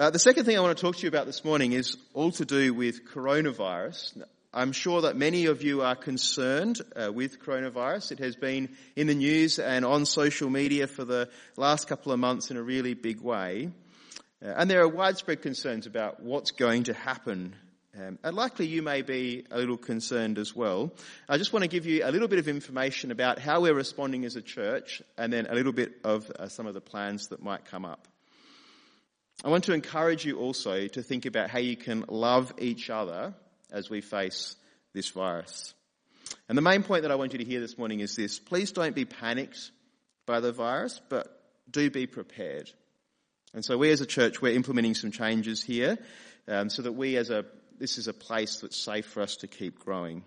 Uh, the second thing I want to talk to you about this morning is all to do with coronavirus. I'm sure that many of you are concerned uh, with coronavirus. It has been in the news and on social media for the last couple of months in a really big way. Uh, and there are widespread concerns about what's going to happen. Um, and likely you may be a little concerned as well. I just want to give you a little bit of information about how we're responding as a church and then a little bit of uh, some of the plans that might come up. I want to encourage you also to think about how you can love each other as we face this virus. And the main point that I want you to hear this morning is this. Please don't be panicked by the virus, but do be prepared. And so we as a church, we're implementing some changes here um, so that we as a, this is a place that's safe for us to keep growing.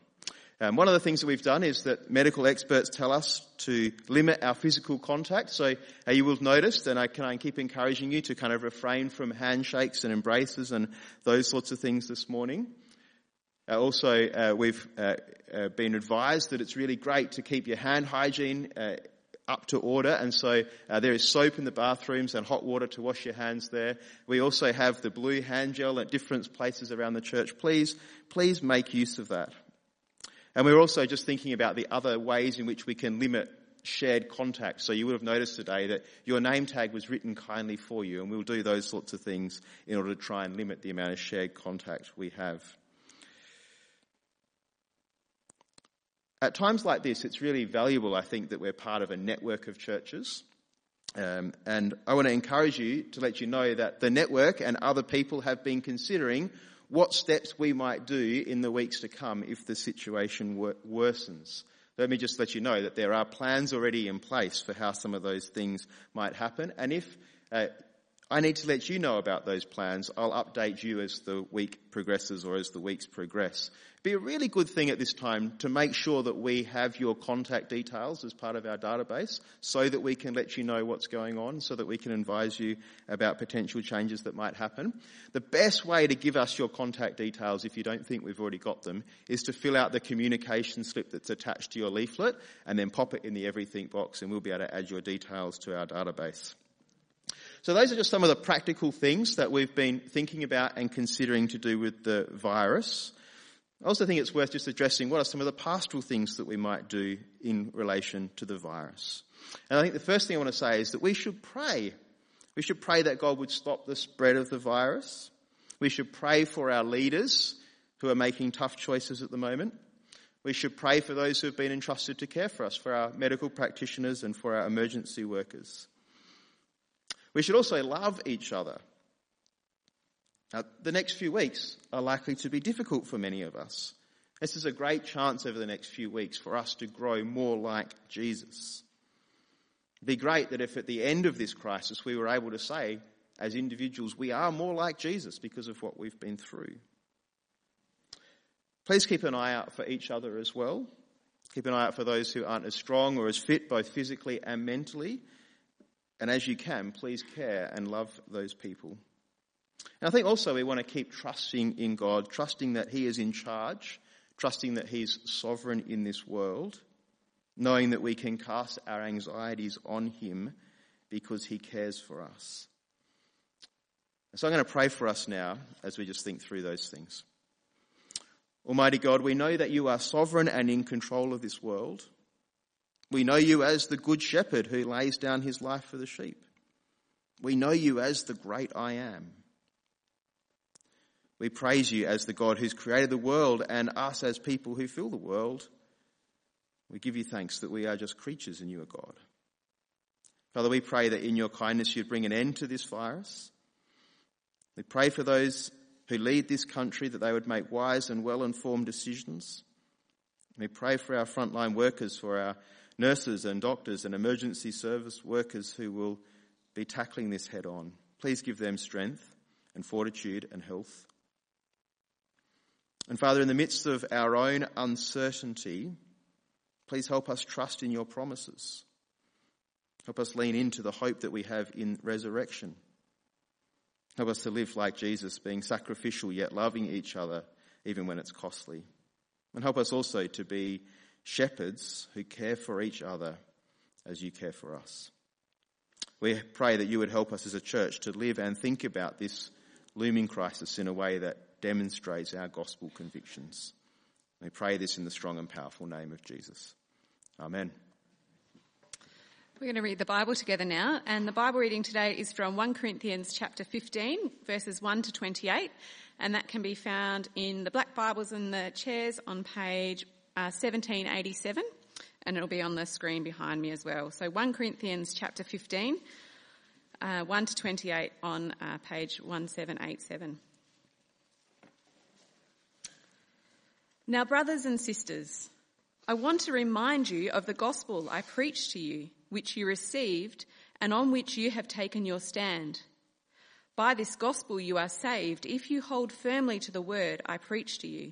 Um, one of the things that we've done is that medical experts tell us to limit our physical contact. So uh, you will have noticed, and I can I keep encouraging you to kind of refrain from handshakes and embraces and those sorts of things this morning. Uh, also, uh, we've uh, uh, been advised that it's really great to keep your hand hygiene uh, up to order, and so there is soap in the bathrooms and hot water to wash your hands there. We also have the blue hand gel at different places around the church. Please, please make use of that. And we're also just thinking about the other ways in which we can limit shared contact. So you would have noticed today that your name tag was written kindly for you, and we'll do those sorts of things in order to try and limit the amount of shared contact we have. At times like this, it's really valuable, I think, that we're part of a network of churches. Um, and I want to encourage you to let you know that the network and other people have been considering what steps we might do in the weeks to come if the situation wor- worsens. Let me just let you know that there are plans already in place for how some of those things might happen. And if uh, I need to let you know about those plans. I'll update you as the week progresses or as the weeks progress. It'd be a really good thing at this time to make sure that we have your contact details as part of our database so that we can let you know what's going on, so that we can advise you about potential changes that might happen. The best way to give us your contact details if you don't think we've already got them is to fill out the communication slip that's attached to your leaflet and then pop it in the everything box and we'll be able to add your details to our database. So those are just some of the practical things that we've been thinking about and considering to do with the virus. I also think it's worth just addressing what are some of the pastoral things that we might do in relation to the virus. And I think the first thing I want to say is that we should pray. We should pray that God would stop the spread of the virus. We should pray for our leaders who are making tough choices at the moment. We should pray for those who have been entrusted to care for us, for our medical practitioners and for our emergency workers. We should also love each other. Now, the next few weeks are likely to be difficult for many of us. This is a great chance over the next few weeks for us to grow more like Jesus. It'd be great that if at the end of this crisis we were able to say, as individuals, we are more like Jesus because of what we've been through. Please keep an eye out for each other as well. Keep an eye out for those who aren't as strong or as fit, both physically and mentally. And as you can, please care and love those people. And I think also we want to keep trusting in God, trusting that He is in charge, trusting that He's sovereign in this world, knowing that we can cast our anxieties on Him because He cares for us. And so I'm going to pray for us now as we just think through those things. Almighty God, we know that you are sovereign and in control of this world. We know you as the good shepherd who lays down his life for the sheep. We know you as the great I am. We praise you as the God who's created the world and us as people who fill the world. We give you thanks that we are just creatures and you are God. Father, we pray that in your kindness you'd bring an end to this virus. We pray for those who lead this country that they would make wise and well informed decisions. We pray for our frontline workers, for our nurses and doctors and emergency service workers who will be tackling this head on. Please give them strength and fortitude and health. And Father, in the midst of our own uncertainty, please help us trust in your promises. Help us lean into the hope that we have in resurrection. Help us to live like Jesus, being sacrificial yet loving each other even when it's costly. And help us also to be shepherds who care for each other as you care for us. We pray that you would help us as a church to live and think about this looming crisis in a way that demonstrates our gospel convictions. We pray this in the strong and powerful name of Jesus. Amen. We're going to read the Bible together now, and the Bible reading today is from 1 Corinthians chapter 15, verses 1 to 28, and that can be found in the black Bibles in the chairs on page uh, 1787, and it'll be on the screen behind me as well. So 1 Corinthians chapter 15, uh, 1 to 28 on uh, page 1787. Now, brothers and sisters, I want to remind you of the gospel I preached to you, which you received and on which you have taken your stand. By this gospel you are saved if you hold firmly to the word I preached to you.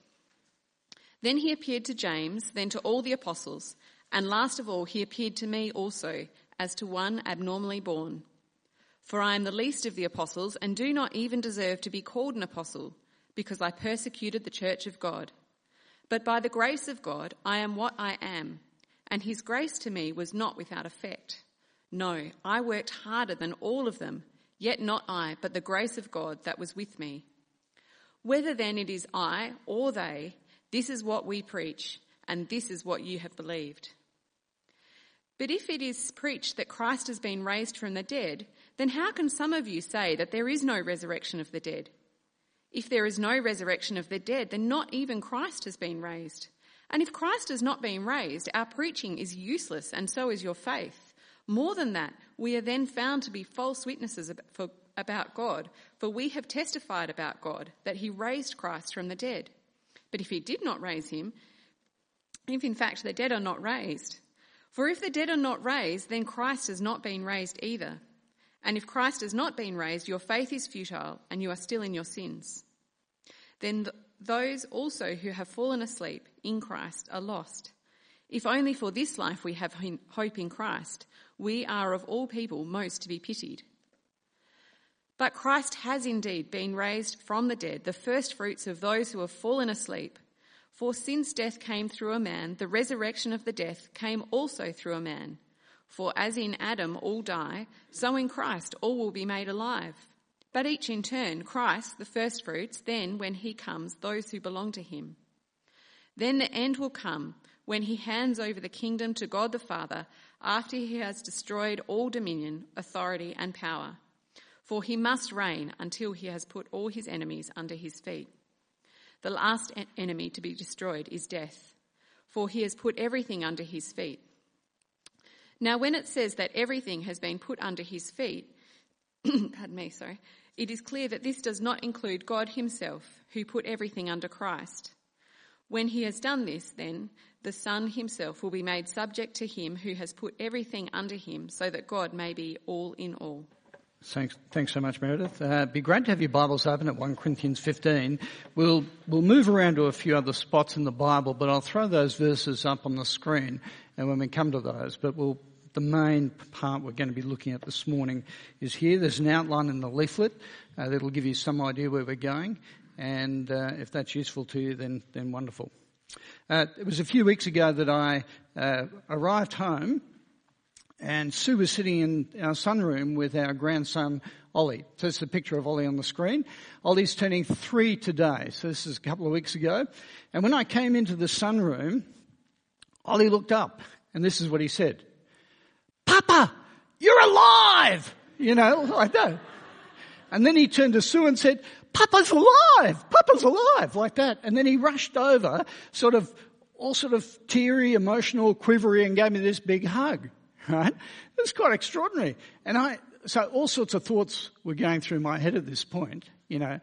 Then he appeared to James, then to all the apostles, and last of all, he appeared to me also, as to one abnormally born. For I am the least of the apostles, and do not even deserve to be called an apostle because I persecuted the church of God. But by the grace of God, I am what I am, and his grace to me was not without effect. No, I worked harder than all of them, yet not I, but the grace of God that was with me. Whether then it is I or they, this is what we preach, and this is what you have believed. But if it is preached that Christ has been raised from the dead, then how can some of you say that there is no resurrection of the dead? If there is no resurrection of the dead, then not even Christ has been raised. And if Christ has not been raised, our preaching is useless, and so is your faith. More than that, we are then found to be false witnesses about God, for we have testified about God that he raised Christ from the dead. But if he did not raise him, if in fact the dead are not raised, for if the dead are not raised, then Christ has not been raised either. And if Christ has not been raised, your faith is futile and you are still in your sins. Then th- those also who have fallen asleep in Christ are lost. If only for this life we have hope in Christ, we are of all people most to be pitied. But Christ has indeed been raised from the dead, the first fruits of those who have fallen asleep. For since death came through a man, the resurrection of the death came also through a man. For as in Adam all die, so in Christ all will be made alive. But each in turn, Christ, the firstfruits, then when he comes, those who belong to him. Then the end will come when he hands over the kingdom to God the Father after he has destroyed all dominion, authority and power. For he must reign until he has put all his enemies under his feet. The last enemy to be destroyed is death, for he has put everything under his feet. Now, when it says that everything has been put under his feet, pardon me, sorry, it is clear that this does not include God himself, who put everything under Christ. When he has done this, then, the Son himself will be made subject to him who has put everything under him, so that God may be all in all. Thanks, thanks so much, Meredith. Uh, it'd be great to have your Bibles open at 1 Corinthians 15. We'll, we'll move around to a few other spots in the Bible, but I'll throw those verses up on the screen and when we come to those, but we'll the main part we're going to be looking at this morning is here. There's an outline in the leaflet uh, that'll give you some idea where we're going, and uh, if that's useful to you, then then wonderful. Uh, it was a few weeks ago that I uh, arrived home, and Sue was sitting in our sunroom with our grandson Ollie. So is a picture of Ollie on the screen. Ollie's turning three today, so this is a couple of weeks ago. And when I came into the sunroom, Ollie looked up, and this is what he said. Papa, you're alive! You know, like that. And then he turned to Sue and said, Papa's alive! Papa's alive! Like that. And then he rushed over, sort of, all sort of teary, emotional, quivery, and gave me this big hug. Right? It was quite extraordinary. And I, so all sorts of thoughts were going through my head at this point. You know,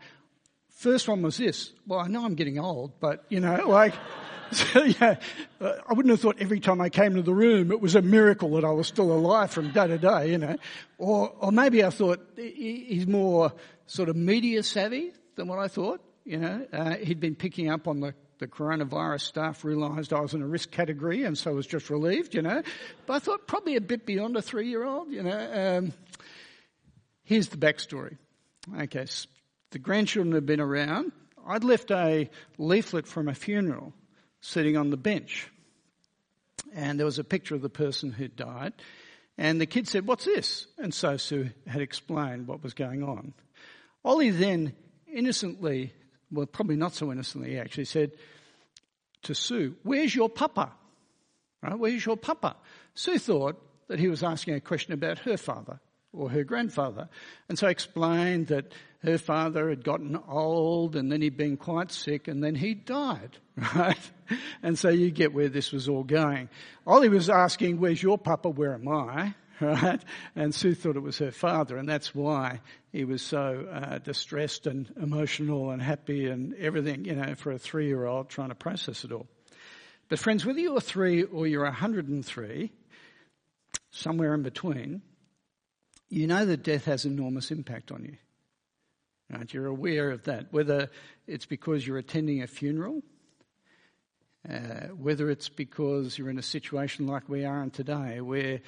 first one was this. Well, I know I'm getting old, but you know, like, so, yeah, I wouldn't have thought every time I came to the room it was a miracle that I was still alive from day to day, you know. Or, or maybe I thought he's more sort of media savvy than what I thought, you know. Uh, he'd been picking up on the the coronavirus staff realised I was in a risk category and so was just relieved, you know. But I thought probably a bit beyond a three year old, you know. Um, here's the backstory. Okay, so the grandchildren had been around. I'd left a leaflet from a funeral sitting on the bench. And there was a picture of the person who'd died. And the kid said, What's this? And so Sue had explained what was going on. Ollie then innocently well, probably not so innocently, he actually said to Sue, Where's your papa? Right? Where's your papa? Sue thought that he was asking a question about her father or her grandfather. And so I explained that her father had gotten old and then he'd been quite sick and then he died, right? And so you get where this was all going. Ollie was asking, where's your papa? Where am I? right? And Sue thought it was her father, and that's why he was so uh, distressed and emotional and happy and everything, you know, for a three-year-old trying to process it all. But friends, whether you're three or you're 103, somewhere in between, you know that death has enormous impact on you. Right? You're aware of that. Whether it's because you're attending a funeral, uh, whether it's because you're in a situation like we are in today, where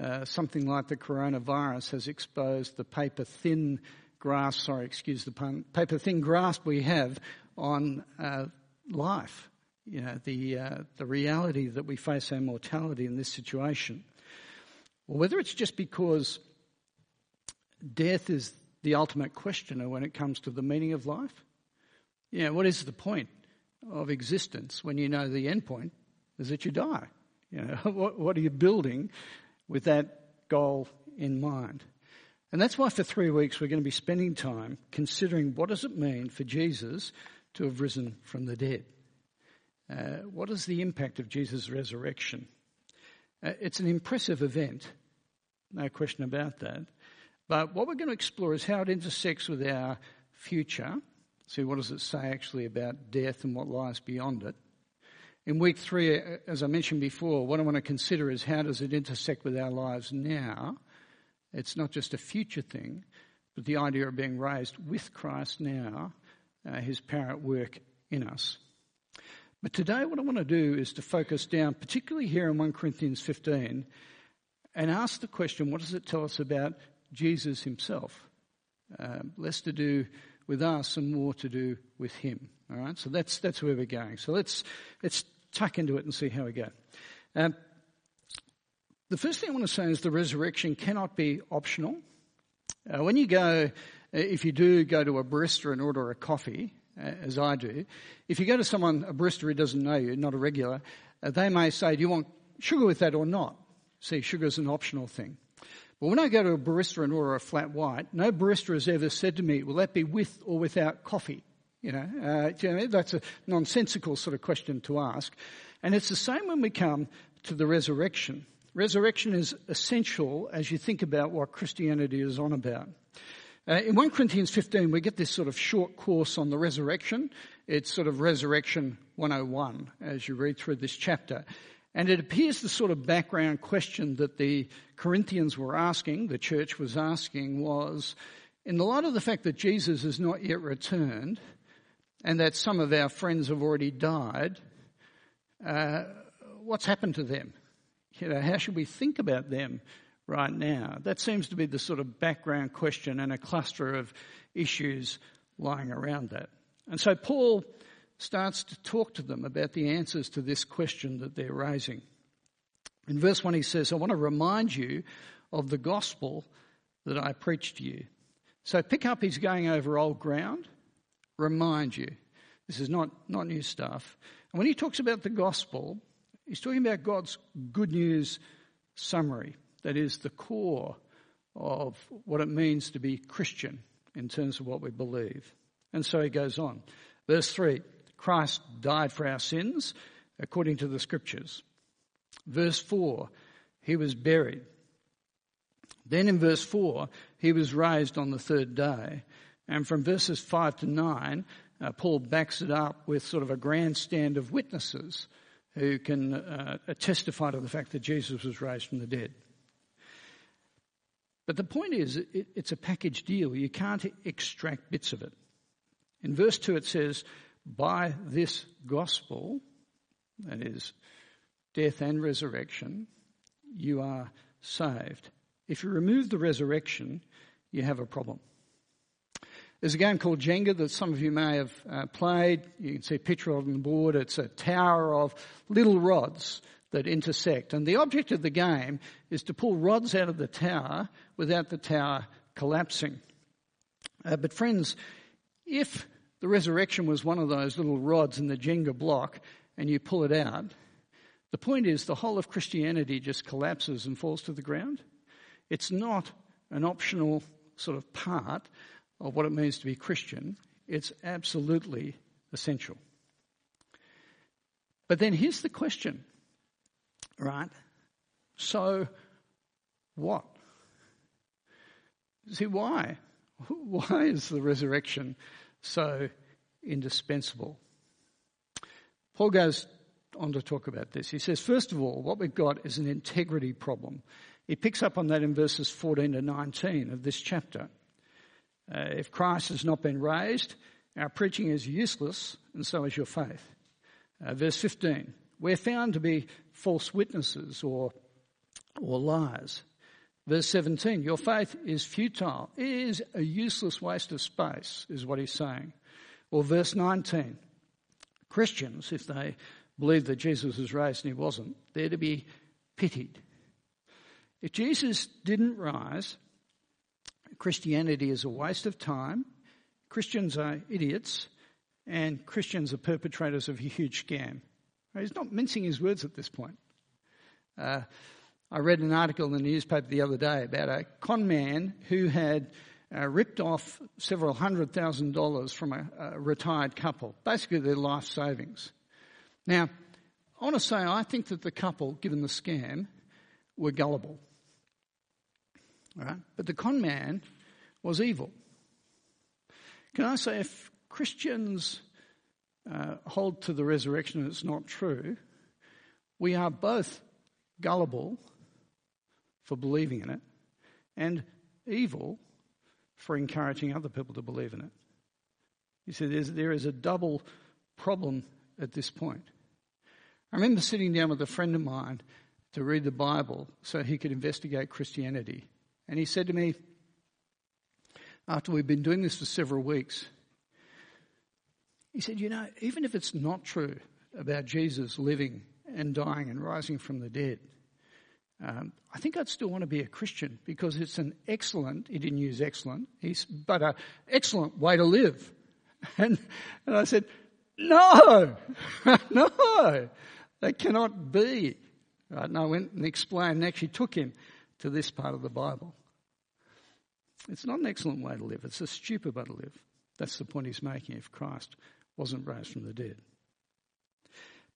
uh, something like the coronavirus has exposed the paper thin grasp, sorry, excuse the pun, paper thin grasp we have on uh, life. You know, the, uh, the reality that we face our mortality in this situation. Or whether it's just because death is the ultimate questioner when it comes to the meaning of life. You know, what is the point of existence when you know the end point is that you die? You know, what, what are you building with that goal in mind. And that's why for three weeks we're going to be spending time considering what does it mean for Jesus to have risen from the dead? Uh, what is the impact of Jesus' resurrection? Uh, it's an impressive event, no question about that. But what we're going to explore is how it intersects with our future. See, what does it say actually about death and what lies beyond it? In week three, as I mentioned before, what I want to consider is how does it intersect with our lives now? It's not just a future thing, but the idea of being raised with Christ now, uh, his power at work in us. But today, what I want to do is to focus down, particularly here in 1 Corinthians 15, and ask the question what does it tell us about Jesus himself? Uh, less to do with us and more to do with him. All right, so that's that's where we're going. So let's let's tuck into it and see how we go. Um, the first thing I want to say is the resurrection cannot be optional. Uh, when you go, uh, if you do go to a barista and order a coffee, uh, as I do, if you go to someone, a barista who doesn't know you, not a regular, uh, they may say, do you want sugar with that or not? See, sugar is an optional thing. But when I go to a barista and order a flat white, no barista has ever said to me, will that be with or without coffee? You know, uh, you know, that's a nonsensical sort of question to ask. And it's the same when we come to the resurrection. Resurrection is essential as you think about what Christianity is on about. Uh, in 1 Corinthians 15, we get this sort of short course on the resurrection. It's sort of Resurrection 101 as you read through this chapter. And it appears the sort of background question that the Corinthians were asking, the church was asking, was in the light of the fact that Jesus has not yet returned, and that some of our friends have already died, uh, what's happened to them? You know, how should we think about them right now? That seems to be the sort of background question and a cluster of issues lying around that. And so Paul starts to talk to them about the answers to this question that they're raising. In verse 1, he says, I want to remind you of the gospel that I preached to you. So pick up, he's going over old ground remind you. This is not, not new stuff. And when he talks about the gospel, he's talking about God's good news summary. That is the core of what it means to be Christian in terms of what we believe. And so he goes on. Verse 3 Christ died for our sins according to the scriptures. Verse 4 He was buried. Then in verse 4, he was raised on the third day And from verses 5 to 9, uh, Paul backs it up with sort of a grandstand of witnesses who can uh, testify to the fact that Jesus was raised from the dead. But the point is, it, it's a package deal. You can't extract bits of it. In verse 2, it says, By this gospel, that is, death and resurrection, you are saved. If you remove the resurrection, you have a problem. There's a game called Jenga that some of you may have uh, played. You can see a picture of it on the board. It's a tower of little rods that intersect. And the object of the game is to pull rods out of the tower without the tower collapsing. Uh, but friends, if the resurrection was one of those little rods in the Jenga block and you pull it out, the point is the whole of Christianity just collapses and falls to the ground. It's not an optional sort of part of what it means to be Christian. It's absolutely essential. But then here's the question, right? So, what? See, why? Why is the resurrection so indispensable? Paul goes on to talk about this. He says, first of all, what we've got is an integrity problem. He picks up on that in verses 14 to 19 of this chapter. Uh, if Christ has not been raised, our preaching is useless, and so is your faith. Uh, verse 15, we're found to be false witnesses or, or liars. Verse 17, your faith is futile. It is a useless waste of space, is what he's saying. Or verse 19, Christians, if they believe that Jesus was raised and he wasn't, they're to be pitied. If Jesus didn't rise, Christianity is a waste of time, Christians are idiots, and Christians are perpetrators of a huge scam. He's not mincing his words at this point. Uh, I read an article in the newspaper the other day about a con man who had uh, ripped off several hundred thousand dollars from a, a retired couple, basically their life savings. Now, I want to say I think that the couple, given the scam, were gullible. Right? But the con man was evil. Can I say if Christians uh, hold to the resurrection and it's not true, we are both gullible for believing in it and evil for encouraging other people to believe in it. You see, there is a double problem at this point. I remember sitting down with a friend of mine to read the Bible so he could investigate Christianity. And he said to me, after we've been doing this for several weeks, he said, You know, even if it's not true about Jesus living and dying and rising from the dead, um, I think I'd still want to be a Christian because it's an excellent, he didn't use excellent, but an excellent way to live. And, and I said, No, no, that cannot be. Right, and I went and explained and actually took him to this part of the Bible. It's not an excellent way to live, it's a stupid way to live. That's the point he's making if Christ wasn't raised from the dead.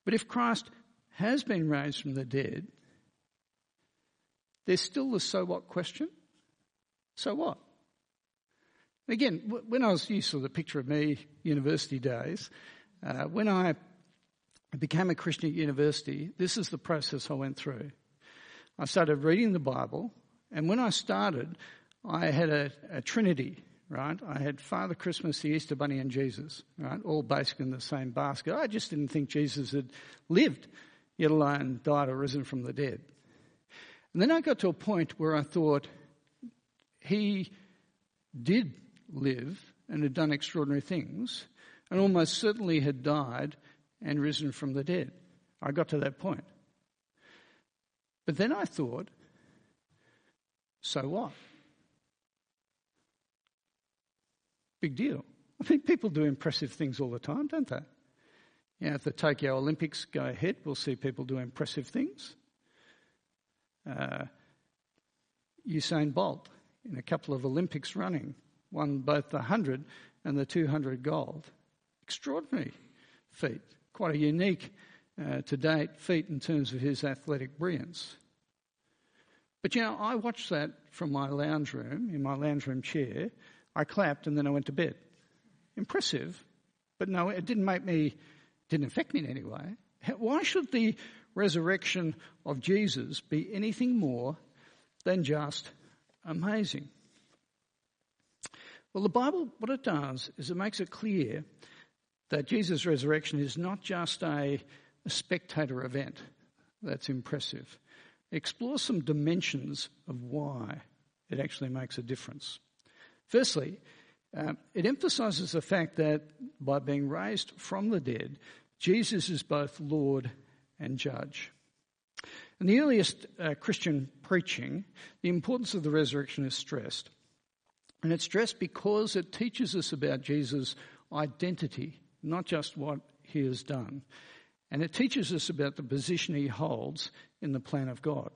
But if Christ has been raised from the dead, there's still the so what question. So what? Again, when I was, used to the picture of me, university days, uh, when I became a Christian at university, this is the process I went through. I started reading the Bible, and when I started, I had a, a trinity, right? I had Father Christmas, the Easter Bunny, and Jesus, right? All basically in the same basket. I just didn't think Jesus had lived, yet alone died or risen from the dead. And then I got to a point where I thought he did live and had done extraordinary things, and almost certainly had died and risen from the dead. I got to that point. But then I thought, so what? Big deal. I mean, people do impressive things all the time, don't they? You know, if the Tokyo Olympics go ahead, we'll see people do impressive things. Uh, Usain Bolt, in a couple of Olympics running, won both the 100 and the 200 gold. Extraordinary feat. Quite a unique uh, to date feat in terms of his athletic brilliance. But you know, I watched that from my lounge room, in my lounge room chair, I clapped and then I went to bed. Impressive, but no, it didn't make me, didn't affect me in any way. Why should the resurrection of Jesus be anything more than just amazing? Well, the Bible, what it does is it makes it clear that Jesus' resurrection is not just a, a spectator event that's impressive. It explores some dimensions of why it actually makes a difference. Firstly, uh, it emphasizes the fact that by being raised from the dead, Jesus is both Lord and Judge. In the earliest uh, Christian preaching, the importance of the resurrection is stressed. And it's stressed because it teaches us about Jesus' identity, not just what he has done. And it teaches us about the position he holds in the plan of God.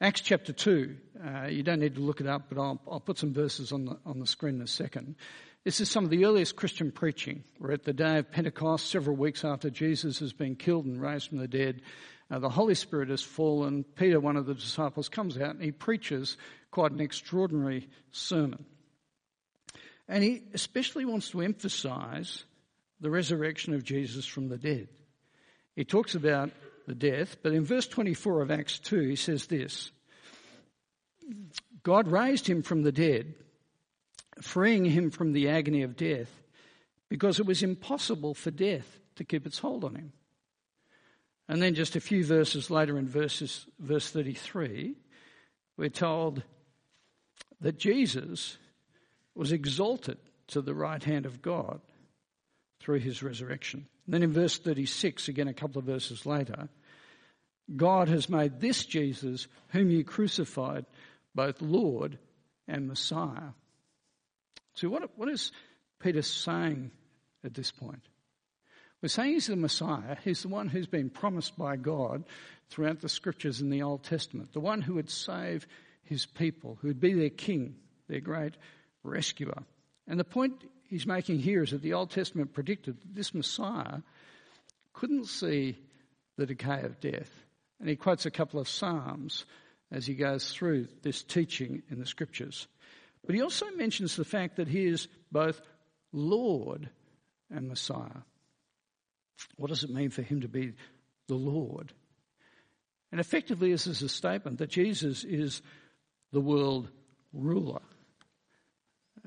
Acts chapter 2, uh, you don't need to look it up, but I'll, I'll put some verses on the, on the screen in a second. This is some of the earliest Christian preaching. We're at the day of Pentecost, several weeks after Jesus has been killed and raised from the dead. Uh, the Holy Spirit has fallen. Peter, one of the disciples, comes out and he preaches quite an extraordinary sermon. And he especially wants to emphasize the resurrection of Jesus from the dead. He talks about the death, but in verse 24 of Acts 2, he says this God raised him from the dead, freeing him from the agony of death, because it was impossible for death to keep its hold on him. And then just a few verses later in verses, verse 33, we're told that Jesus was exalted to the right hand of God through his resurrection. And then in verse 36, again a couple of verses later, God has made this Jesus, whom you crucified, both Lord and Messiah. So, what, what is Peter saying at this point? We're saying he's the Messiah. He's the one who's been promised by God throughout the scriptures in the Old Testament, the one who would save his people, who would be their king, their great rescuer. And the point he's making here is that the Old Testament predicted that this Messiah couldn't see the decay of death. And he quotes a couple of Psalms as he goes through this teaching in the scriptures. But he also mentions the fact that he is both Lord and Messiah. What does it mean for him to be the Lord? And effectively, this is a statement that Jesus is the world ruler.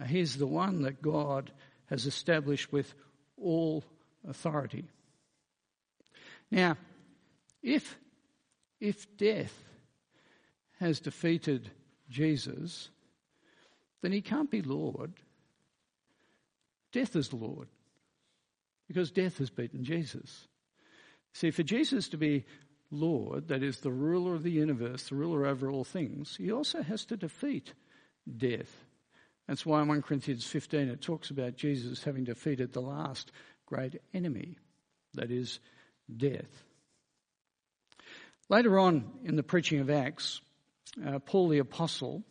He's the one that God has established with all authority. Now, if, if death has defeated Jesus, then he can't be Lord. Death is Lord because death has beaten Jesus. See, for Jesus to be Lord, that is the ruler of the universe, the ruler over all things, he also has to defeat death. That's why in 1 Corinthians 15 it talks about Jesus having defeated the last great enemy, that is, death. Later on in the preaching of Acts, uh, Paul the Apostle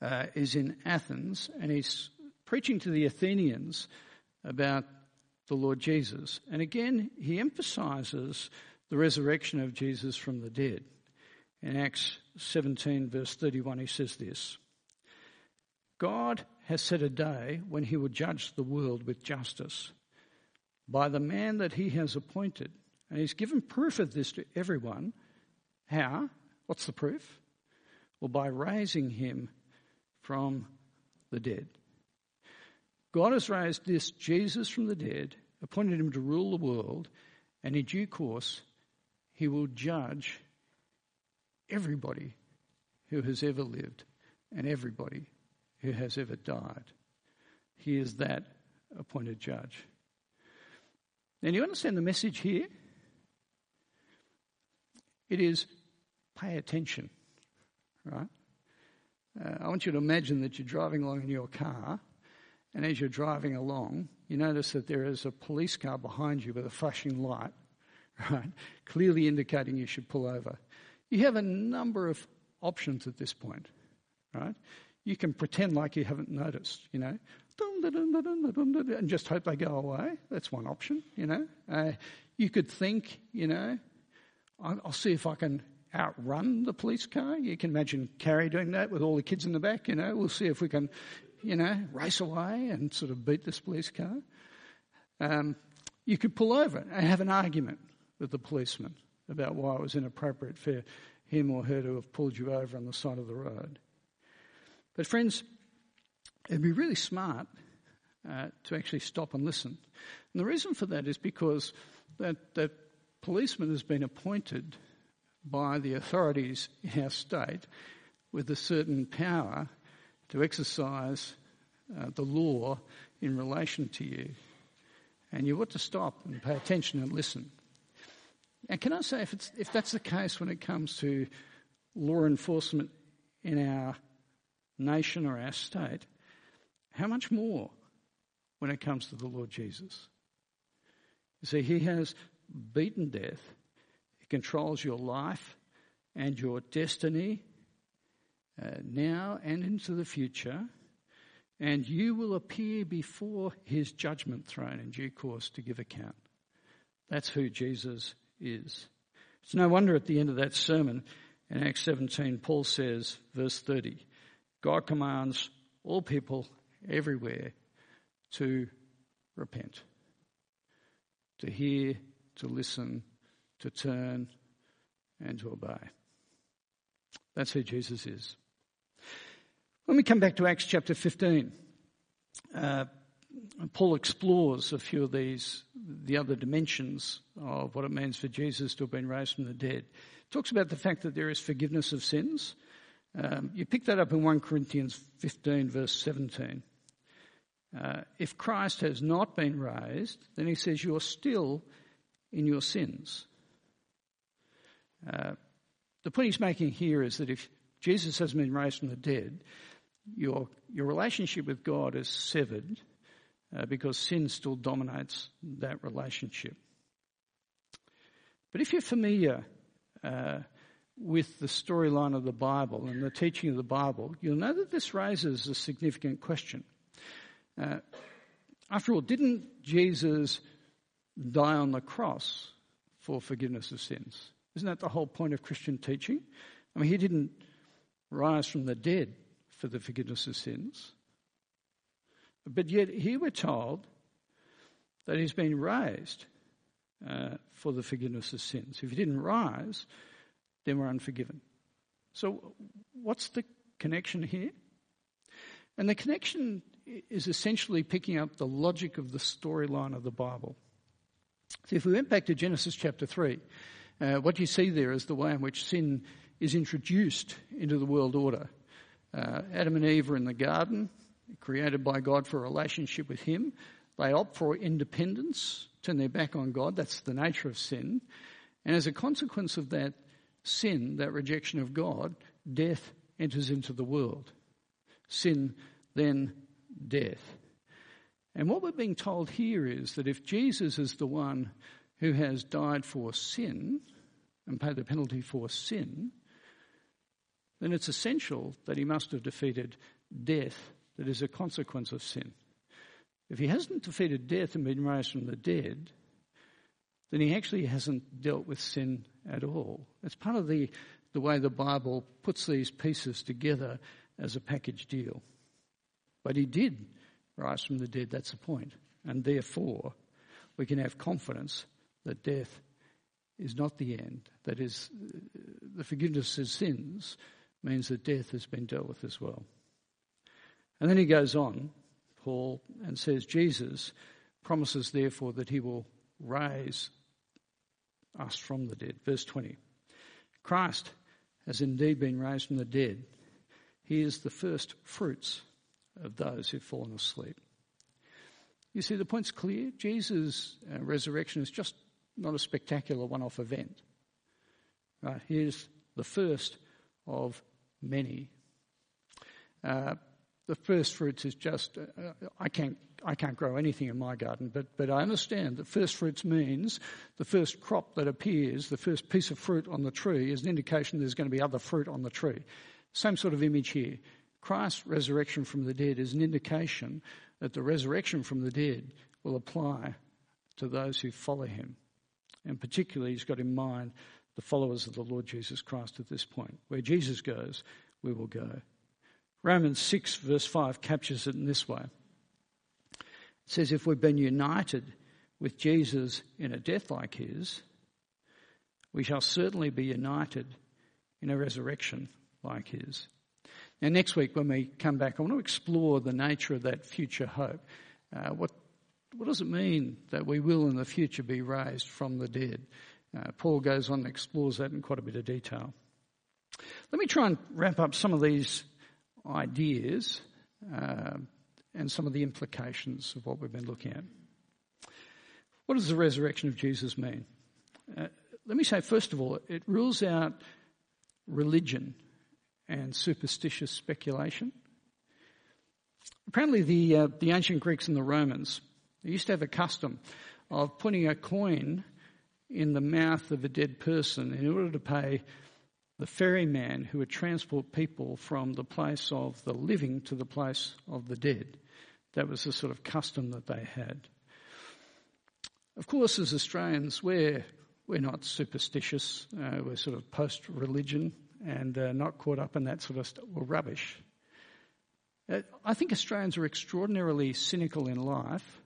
uh, is in Athens and he's preaching to the Athenians about the Lord Jesus. And again, he emphasizes the resurrection of Jesus from the dead. In Acts 17, verse 31, he says this God has set a day when he will judge the world with justice by the man that he has appointed. And he's given proof of this to everyone. How? What's the proof? Well, by raising him from the dead. God has raised this Jesus from the dead, appointed him to rule the world, and in due course, he will judge everybody who has ever lived and everybody who has ever died. He is that appointed judge. Now, do you understand the message here? It is pay attention, right? Uh, I want you to imagine that you're driving along in your car, and as you're driving along, you notice that there is a police car behind you with a flashing light, right? Clearly indicating you should pull over. You have a number of options at this point, right? You can pretend like you haven't noticed, you know, and just hope they go away. That's one option, you know. Uh, you could think, you know, I'll see if I can outrun the police car. You can imagine Carrie doing that with all the kids in the back, you know. We'll see if we can you know, race away and sort of beat this police car. Um, you could pull over and have an argument with the policeman about why it was inappropriate for him or her to have pulled you over on the side of the road. But, friends, it'd be really smart uh, to actually stop and listen. And the reason for that is because that, that policeman has been appointed by the authorities in our state with a certain power to exercise uh, the law in relation to you. And you ought to stop and pay attention and listen. And can I say, if, if that's the case when it comes to law enforcement in our nation or our state, how much more when it comes to the Lord Jesus? You see, He has beaten death, It controls your life and your destiny uh, now and into the future, and you will appear before His judgment throne in due course to give account. That's who Jesus is. It's no wonder at the end of that sermon in Acts 17, Paul says, verse 30, God commands all people everywhere to repent, to hear, to listen, to turn, and to obey. That's who Jesus is. When we come back to Acts chapter 15, uh, Paul explores a few of these, the other dimensions of what it means for Jesus to have been raised from the dead. Talks about the fact that there is forgiveness of sins. Um, you pick that up in 1 Corinthians 15, verse 17. Uh, if Christ has not been raised, then he says you're still in your sins. Uh, the point he's making here is that if Jesus has been raised from the dead, your, your relationship with God is severed uh, because sin still dominates that relationship. But if you're familiar uh, with the storyline of the Bible and the teaching of the Bible, you'll know that this raises a significant question. Uh, after all, didn't Jesus die on the cross for forgiveness of sins? Isn't that the whole point of Christian teaching? I mean, he didn't rise from the dead for the forgiveness of sins. But yet, here we're told that he's been raised uh, for the forgiveness of sins. If he didn't rise, then we're unforgiven. So, what's the connection here? And the connection is essentially picking up the logic of the storyline of the Bible. So, if we went back to Genesis chapter 3, uh, what you see there is the way in which sin is introduced into the world order. Uh, Adam and Eve are in the garden created by God for a relationship with Him. They opt for independence, turn their back on God. That's the nature of sin. And as a consequence of that sin, that rejection of God, death enters into the world. Sin, then death. And what we're being told here is that if Jesus is the one who has died for sin and paid the penalty for sin, then it's essential that he must have defeated death that is a consequence of sin. If he hasn't defeated death and been raised from the dead, then he actually hasn't dealt with sin at all. It's part of the, the way the Bible puts these pieces together as a package deal. But he did rise from the dead, that's the point. And therefore, we can have confidence that death is not the end. That is, the forgiveness of sins means that death has been dealt with as well. And then he goes on, Paul, and says, Jesus promises, therefore, that he will raise us from the dead. Verse 20. Christ has indeed been raised from the dead. He is the first fruits of those who've fallen asleep. You see, the point's clear. Jesus' uh, resurrection is just not a spectacular one off event. Right? He is the first of many. Uh, the first fruits is just, uh, I can't, I can't grow anything in my garden, but, but I understand that first fruits means the first crop that appears, the first piece of fruit on the tree is an indication there's going to be other fruit on the tree. Same sort of image here. Christ's resurrection from the dead is an indication that the resurrection from the dead will apply to those who follow him. And particularly, he's got in mind the followers of the Lord Jesus Christ at this point. Where Jesus goes, we will go. Romans 6, verse 5, captures it in this way it says, If we've been united with Jesus in a death like his, we shall certainly be united in a resurrection like his. Now, next week when we come back, I want to explore the nature of that future hope. Uh, what, what does it mean that we will in the future be raised from the dead? Uh, Paul goes on and explores that in quite a bit of detail. Let me try and wrap up some of these ideas uh, and some of the implications of what we've been looking at. What does the resurrection of Jesus mean? Uh, let me say, first of all, it rules out religion and superstitious speculation. Apparently, the, uh, the ancient Greeks and the Romans they used to have a custom of putting a coin in the mouth of a dead person in order to pay the ferryman who would transport people from the place of the living to the place of the dead. That was the sort of custom that they had. Of course, as Australians, we're, we're not superstitious. Uh, we're sort of post religion and uh, not caught up in that sort of stuff. We're rubbish. Uh, I think Australians are extraordinarily cynical in life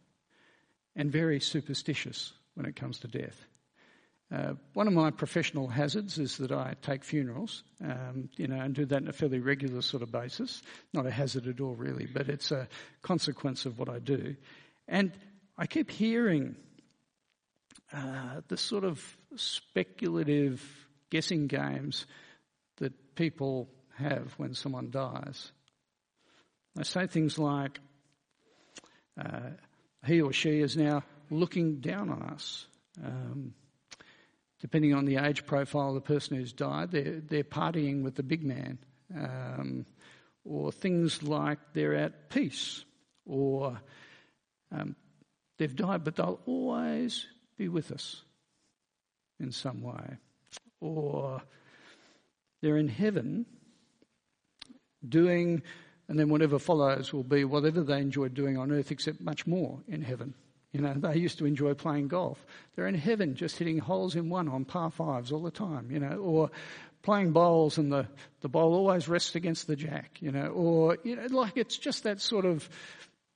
and very superstitious when it comes to death. Uh, one of my professional hazards is that I take funerals, um, you know, and do that on a fairly regular sort of basis. Not a hazard at all, really, but it's a consequence of what I do. And I keep hearing uh, the sort of speculative guessing games people have when someone dies. They say things like, uh, he or she is now looking down on us. Um, depending on the age profile of the person who's died, they're, they're partying with the big man. Um, or things like they're at peace, or um, they've died, but they'll always be with us in some way. Or they're in heaven doing, and then whatever follows will be whatever they enjoyed doing on earth, except much more in heaven. You know, they used to enjoy playing golf. They're in heaven just hitting holes in one on par fives all the time, you know, or playing bowls and the, the bowl always rests against the jack, you know, or, you know, like it's just that sort of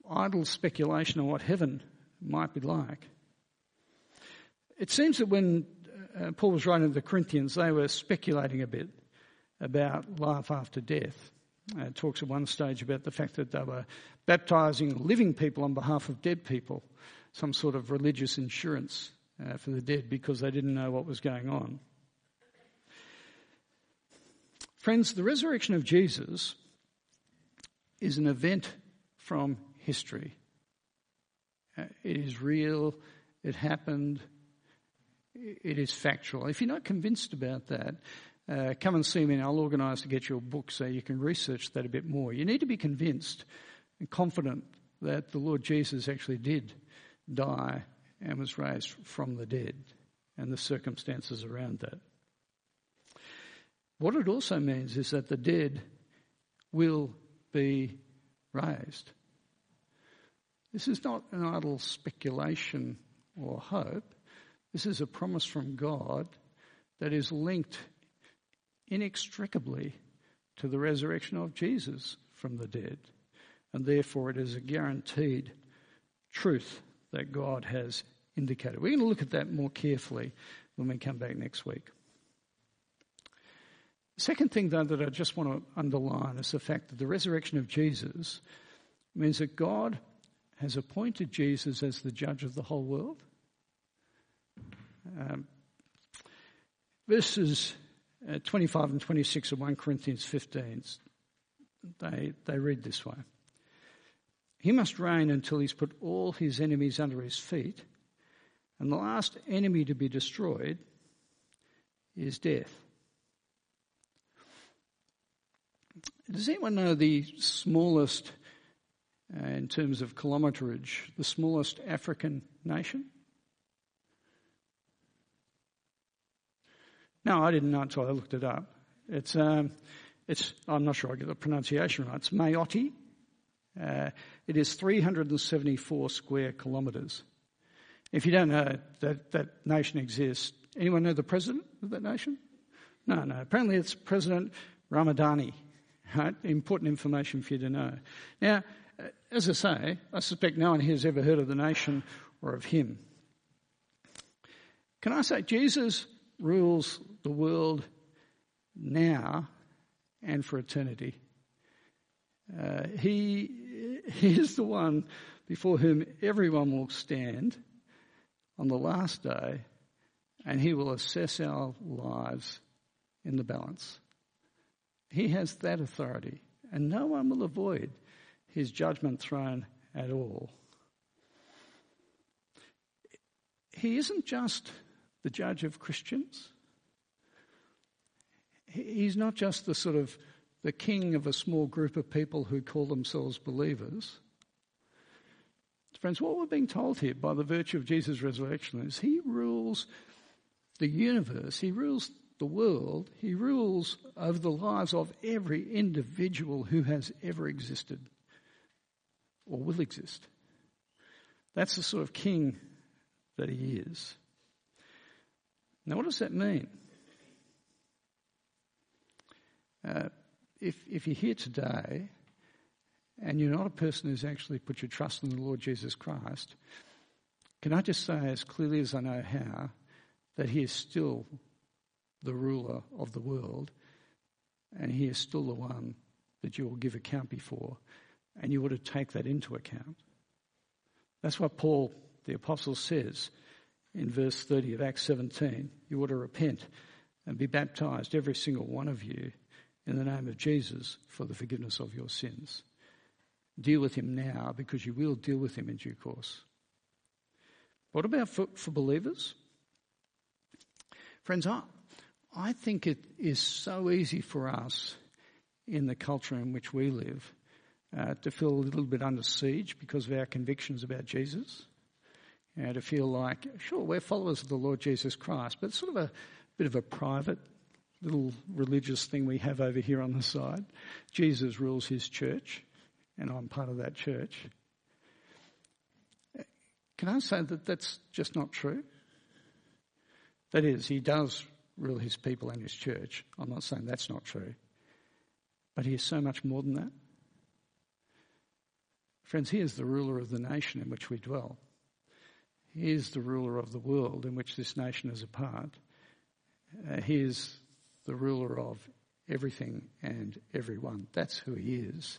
idle speculation on what heaven might be like. It seems that when uh, Paul was writing to the Corinthians, they were speculating a bit about life after death. Uh, it talks at one stage about the fact that they were baptizing living people on behalf of dead people some sort of religious insurance uh, for the dead because they didn't know what was going on. Friends, the resurrection of Jesus is an event from history. Uh, it is real, it happened, it is factual. If you're not convinced about that, uh, come and see me and I'll organise to get you a book so you can research that a bit more. You need to be convinced and confident that the Lord Jesus actually did die and was raised from the dead and the circumstances around that. What it also means is that the dead will be raised. This is not an idle speculation or hope. This is a promise from God that is linked inextricably to the resurrection of Jesus from the dead. And therefore, it is a guaranteed truth that God has indicated. We're going to look at that more carefully when we come back next week. Second thing, though, that I just want to underline is the fact that the resurrection of Jesus means that God has appointed Jesus as the judge of the whole world. Um, verses uh, 25 and 26 of 1 Corinthians 15, they, they read this way. He must reign until he's put all his enemies under his feet. And the last enemy to be destroyed is death. Does anyone know the smallest, uh, in terms of kilometrage, the smallest African nation? No, I didn't know until I looked it up. It's, um, it's I'm not sure I get the pronunciation right. It's Mayotte. Uh, it is 374 square kilometres. If you don't know that that nation exists, anyone know the president of that nation? No, no. Apparently it's President Ramadani. Right? Important information for you to know. Now, as I say, I suspect no one here has ever heard of the nation or of him. Can I say, Jesus rules the world now and for eternity. Uh, he, he is the one before whom everyone will stand on the last day and he will assess our lives in the balance. He has that authority, and no one will avoid his judgment throne at all. He isn't just the judge of Christians. He's not just the sort of the king of a small group of people who call themselves believers. Friends, what we're being told here by the virtue of Jesus' resurrection is he rules the universe, he rules the world, he rules over the lives of every individual who has ever existed or will exist. That's the sort of king that he is. Now, what does that mean? Uh, if, if you're here today and you're not a person who's actually put your trust in the Lord Jesus Christ, can I just say as clearly as I know how that He is still the ruler of the world and He is still the one that you will give account before and you ought to take that into account. That's what Paul the Apostle says in verse 30 of Acts 17. You ought to repent and be baptized, every single one of you, in the name of Jesus for the forgiveness of your sins. Deal with him now because you will deal with him in due course. What about for, for believers? Friends, I, I think it is so easy for us in the culture in which we live uh, to feel a little bit under siege because of our convictions about Jesus. You know, to feel like, sure, we're followers of the Lord Jesus Christ, but it's sort of a bit of a private little religious thing we have over here on the side. Jesus rules his church, and I'm part of that church. Can I say that that's just not true? That is, he does rule his people and his church. I'm not saying that's not true. But he is so much more than that. Friends, he is the ruler of the nation in which we dwell. Is the ruler of the world in which this nation is a part. Uh, he is the ruler of everything and everyone. That's who he is.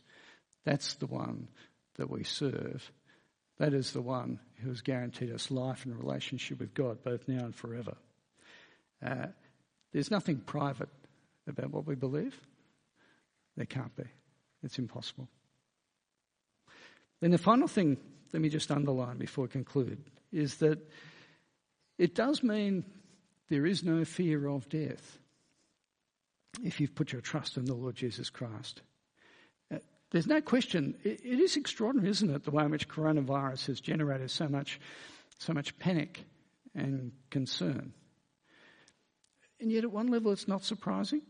That's the one that we serve. That is the one who has guaranteed us life and relationship with God, both now and forever. Uh, there's nothing private about what we believe. There can't be. It's impossible. Then the final thing, let me just underline before I conclude, is that it does mean there is no fear of death if you've put your trust in the Lord Jesus Christ. Uh, there's no question, it, it is extraordinary, isn't it, the way in which coronavirus has generated so much, so much panic and concern. And yet, at one level, it's not surprising.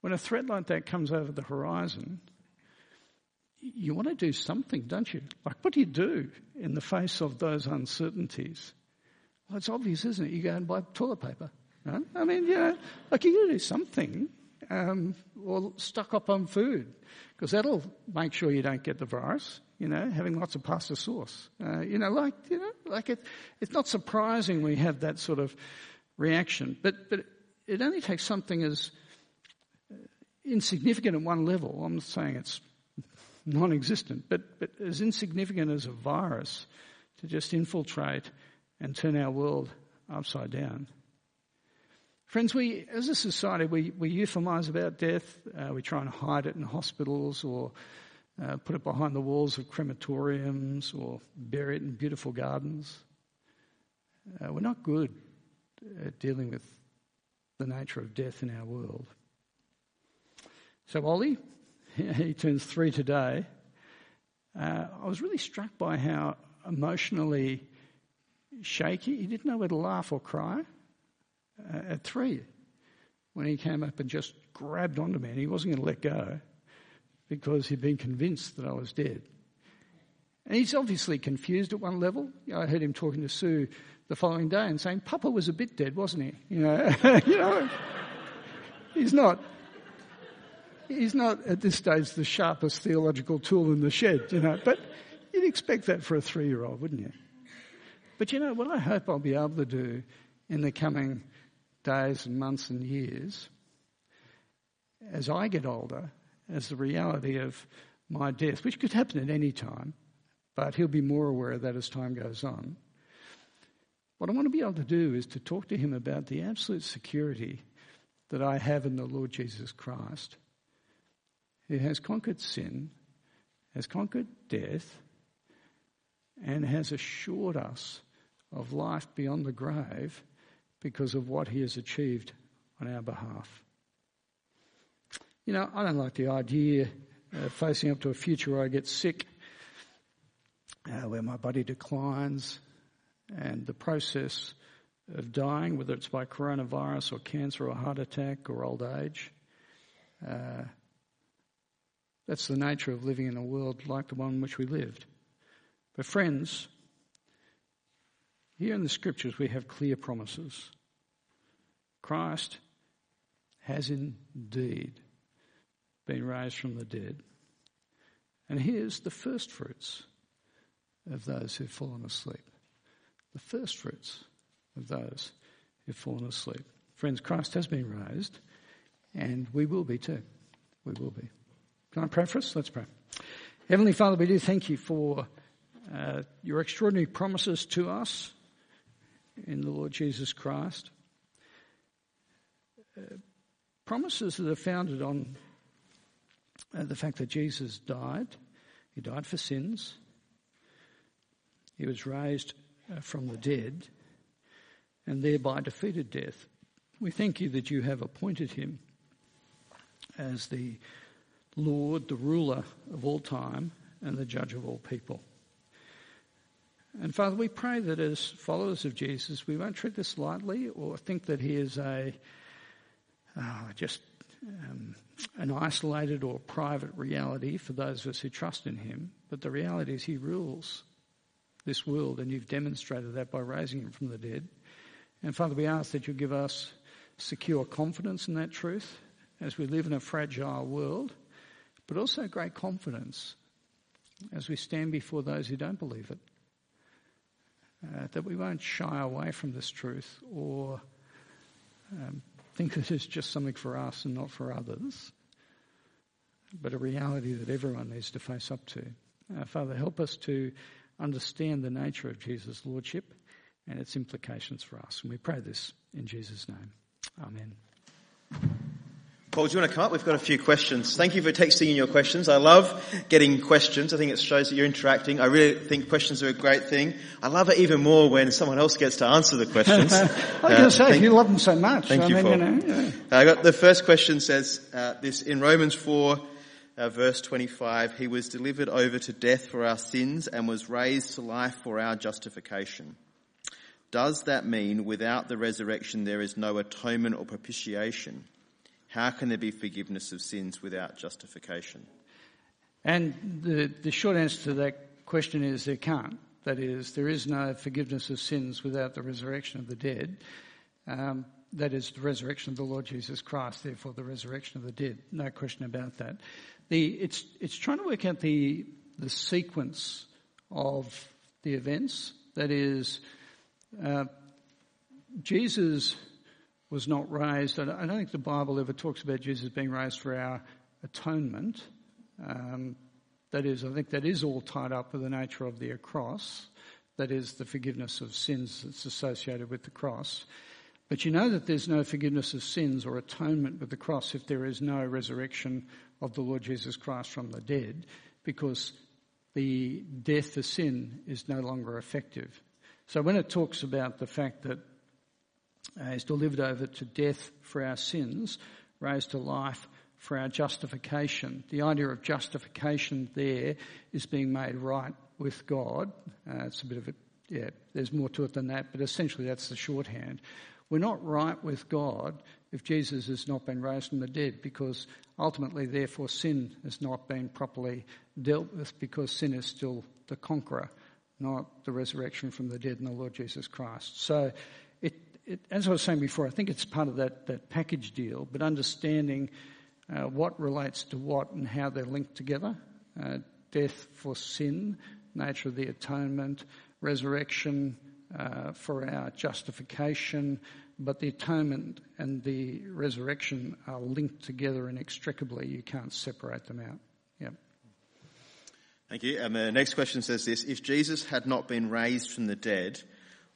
When a threat like that comes over the horizon, you want to do something, don't you? Like, what do you do in the face of those uncertainties? Well, it's obvious, isn't it? You go and buy toilet paper. Right? I mean, you know, like you got to do something, um, or stock up on food, because that'll make sure you don't get the virus. You know, having lots of pasta sauce. Uh, you know, like you know, like it. It's not surprising we have that sort of reaction, but but it only takes something as insignificant at one level. I'm saying it's non-existent, but but as insignificant as a virus to just infiltrate and turn our world upside down. Friends, we, as a society, we, we euphemize about death. Uh, we try and hide it in hospitals or uh, put it behind the walls of crematoriums or bury it in beautiful gardens. Uh, we're not good at dealing with the nature of death in our world. So, Ollie, he turns three today. Uh, I was really struck by how emotionally shaky, he didn't know whether to laugh or cry uh, at three when he came up and just grabbed onto me and he wasn't going to let go because he'd been convinced that I was dead. And he's obviously confused at one level. You know, I heard him talking to Sue the following day and saying, Papa was a bit dead, wasn't he? You know, you know he's not. He's not at this stage the sharpest theological tool in the shed, you know, but you'd expect that for a three year old, wouldn't you? But you know, what I hope I'll be able to do in the coming days and months and years, as I get older, as the reality of my death, which could happen at any time, but he'll be more aware of that as time goes on. What I want to be able to do is to talk to him about the absolute security that I have in the Lord Jesus Christ, who has conquered sin, has conquered death, and has assured us of life beyond the grave because of what he has achieved on our behalf. You know, I don't like the idea of facing up to a future where I get sick, uh, where my body declines, and the process of dying, whether it's by coronavirus or cancer or heart attack or old age. Uh, that's the nature of living in a world like the one in which we lived. But, friends, here in the scriptures we have clear promises. Christ has indeed been raised from the dead. And here's the first fruits of those who've fallen asleep. The first fruits of those who've fallen asleep. Friends, Christ has been raised, and we will be too. We will be. Can I pray for us? Let's pray. Heavenly Father, we do thank you for uh, your extraordinary promises to us in the Lord Jesus Christ. Uh, promises that are founded on uh, the fact that Jesus died. He died for sins. He was raised uh, from the dead and thereby defeated death. We thank you that you have appointed him as the Lord, the ruler of all time, and the judge of all people. And Father, we pray that as followers of Jesus, we won't treat this lightly or think that he is a uh, just um, an isolated or private reality for those of us who trust in him, but the reality is he rules this world, and you've demonstrated that by raising him from the dead. And Father, we ask that you give us secure confidence in that truth as we live in a fragile world, but also great confidence as we stand before those who don't believe it. Uh, that we won't shy away from this truth or um, think that it's just something for us and not for others, but a reality that everyone needs to face up to. Uh, Father, help us to understand the nature of Jesus' Lordship and its implications for us. And we pray this in Jesus' name. Amen. Paul, do you want to come up? We've got a few questions. Thank you for texting in your questions. I love getting questions. I think it shows that you're interacting. I really think questions are a great thing. I love it even more when someone else gets to answer the questions. I was uh, going to say, thank, you love them so much. Thank I you, mean, Paul. You know, yeah. I got the first question says uh, this in Romans 4 uh, verse 25, he was delivered over to death for our sins and was raised to life for our justification. Does that mean without the resurrection there is no atonement or propitiation? How can there be forgiveness of sins without justification? And the, the short answer to that question is there can't. That is, there is no forgiveness of sins without the resurrection of the dead. Um, that is the resurrection of the Lord Jesus Christ, therefore the resurrection of the dead. No question about that. The, it's, it's trying to work out the, the sequence of the events. That is, uh, Jesus was not raised. I don't, think the Bible ever talks about Jesus being raised for our atonement. Um, that is, I think that is all tied up with the nature of the cross. That is, the forgiveness of sins that's associated with the cross. But you know that there's no forgiveness of sins or atonement with the cross if there is no resurrection of the Lord Jesus Christ from the dead, because the death for sin is no longer effective. So when it talks about the fact that uh, delivered over to death for our sins, raised to life for our justification, the idea of justification there is being made right with God. Uh, it's a bit of a, yeah, there's more to it than that, but essentially that's the shorthand. We're not right with God if Jesus has not been raised from the dead because ultimately, therefore, sin has not been properly dealt with because sin is still the conqueror, not the resurrection from the dead in the Lord Jesus Christ. So, it, as I was saying before, I think it's part of that, that package deal, but understanding uh, what relates to what and how they're linked together. Uh, death for sin, nature of the atonement, resurrection uh, for our justification, but the atonement and the resurrection are linked together inextricably. You can't separate them out. Yep. Thank you. And the next question says this If Jesus had not been raised from the dead,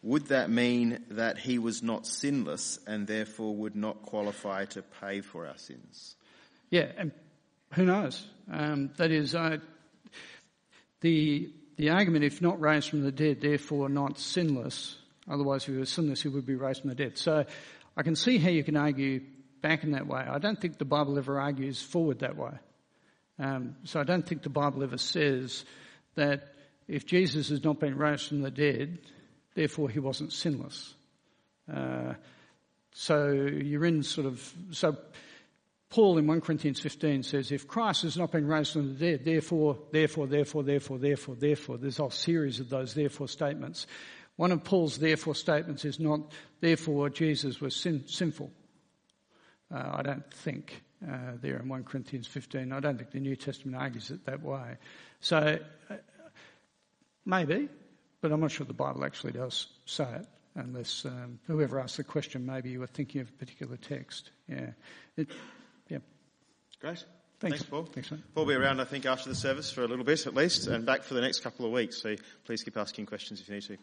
would that mean that he was not sinless and therefore would not qualify to pay for our sins? Yeah, and who knows? Um, that is, uh, the the argument, if not raised from the dead, therefore not sinless. Otherwise, if he was sinless, he would be raised from the dead. So, I can see how you can argue back in that way. I don't think the Bible ever argues forward that way. Um, so, I don't think the Bible ever says that if Jesus has not been raised from the dead, therefore he wasn't sinless. Uh, so you're in sort of so Paul in 1 Corinthians 15 says, if Christ has not been raised from the dead, therefore, therefore, therefore, therefore, therefore, therefore, there's a whole series of those therefore statements. One of Paul's therefore statements is not, therefore Jesus was sin, sinful. Uh, I don't think uh, there in 1 Corinthians 15. I don't think the New Testament argues it that way. So, uh, maybe, but I'm not sure the Bible actually does say it, unless um, whoever asked the question, maybe you were thinking of a particular text. Yeah. It, yeah. Great. Thanks. Thanks, Paul. Thanks, mate. Paul will be around, I think, after the service for a little bit at least, and back for the next couple of weeks. So please keep asking questions if you need to.